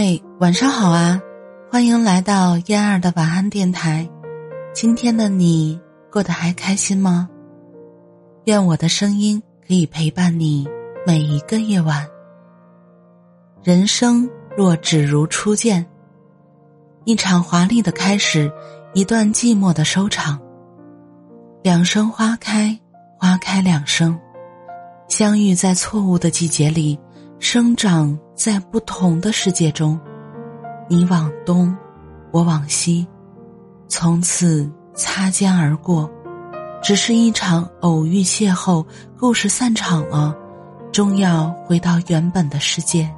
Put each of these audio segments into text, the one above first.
嗨，晚上好啊！欢迎来到燕儿的晚安电台。今天的你过得还开心吗？愿我的声音可以陪伴你每一个夜晚。人生若只如初见，一场华丽的开始，一段寂寞的收场。两生花开，花开两生，相遇在错误的季节里。生长在不同的世界中，你往东，我往西，从此擦肩而过，只是一场偶遇邂逅，故事散场了，终要回到原本的世界。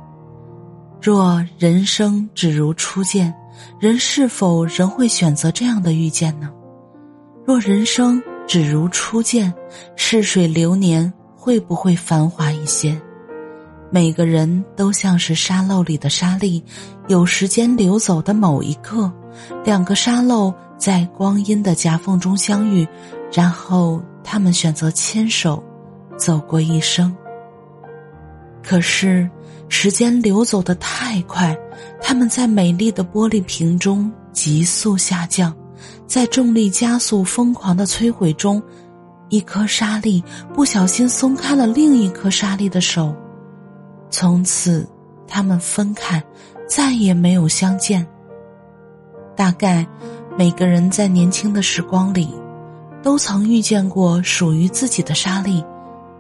若人生只如初见，人是否仍会选择这样的遇见呢？若人生只如初见，逝水流年会不会繁华一些？每个人都像是沙漏里的沙粒，有时间流走的某一刻，两个沙漏在光阴的夹缝中相遇，然后他们选择牵手，走过一生。可是时间流走的太快，他们在美丽的玻璃瓶中急速下降，在重力加速、疯狂的摧毁中，一颗沙粒不小心松开了另一颗沙粒的手。从此，他们分开，再也没有相见。大概，每个人在年轻的时光里，都曾遇见过属于自己的沙粒。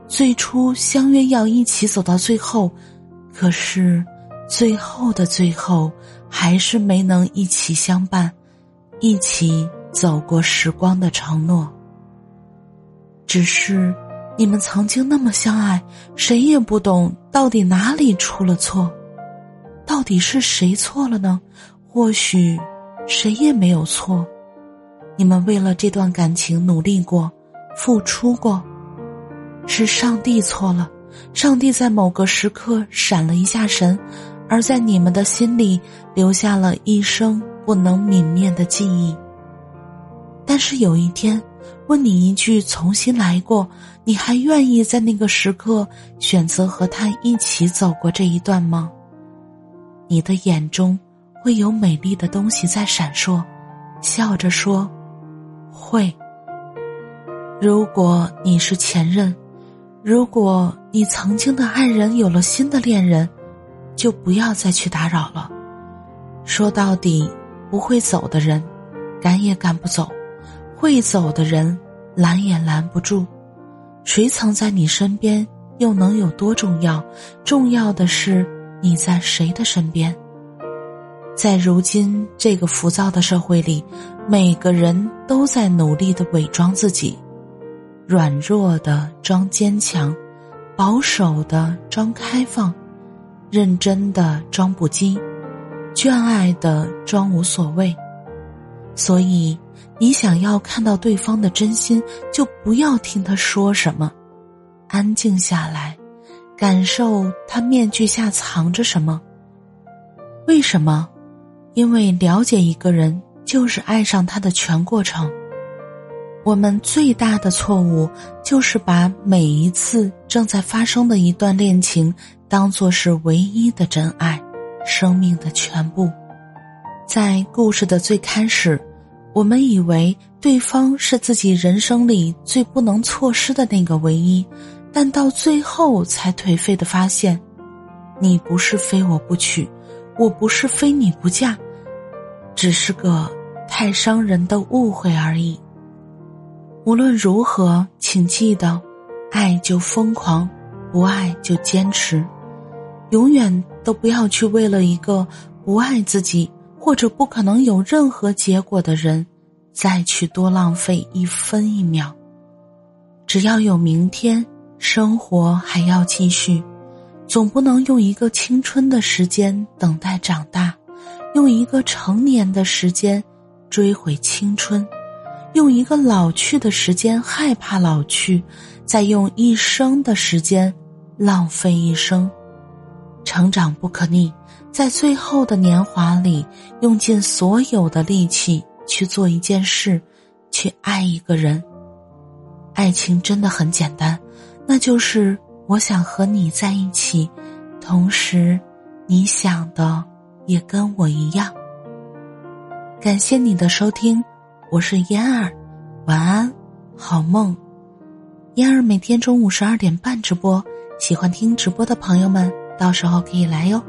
最初相约要一起走到最后，可是，最后的最后，还是没能一起相伴，一起走过时光的承诺。只是。你们曾经那么相爱，谁也不懂到底哪里出了错，到底是谁错了呢？或许谁也没有错，你们为了这段感情努力过，付出过，是上帝错了。上帝在某个时刻闪了一下神，而在你们的心里留下了一生不能泯灭的记忆。但是有一天。问你一句：重新来过，你还愿意在那个时刻选择和他一起走过这一段吗？你的眼中会有美丽的东西在闪烁，笑着说：“会。”如果你是前任，如果你曾经的爱人有了新的恋人，就不要再去打扰了。说到底，不会走的人，赶也赶不走。会走的人，拦也拦不住。谁曾在你身边，又能有多重要？重要的是你在谁的身边。在如今这个浮躁的社会里，每个人都在努力的伪装自己，软弱的装坚强，保守的装开放，认真的装不羁，眷爱的装无所谓。所以。你想要看到对方的真心，就不要听他说什么，安静下来，感受他面具下藏着什么。为什么？因为了解一个人就是爱上他的全过程。我们最大的错误就是把每一次正在发生的一段恋情当做是唯一的真爱，生命的全部。在故事的最开始。我们以为对方是自己人生里最不能错失的那个唯一，但到最后才颓废的发现，你不是非我不娶，我不是非你不嫁，只是个太伤人的误会而已。无论如何，请记得，爱就疯狂，不爱就坚持，永远都不要去为了一个不爱自己。或者不可能有任何结果的人，再去多浪费一分一秒。只要有明天，生活还要继续，总不能用一个青春的时间等待长大，用一个成年的时间追回青春，用一个老去的时间害怕老去，再用一生的时间浪费一生。成长不可逆。在最后的年华里，用尽所有的力气去做一件事，去爱一个人。爱情真的很简单，那就是我想和你在一起，同时，你想的也跟我一样。感谢你的收听，我是嫣儿，晚安，好梦。嫣儿每天中午十二点半直播，喜欢听直播的朋友们，到时候可以来哟。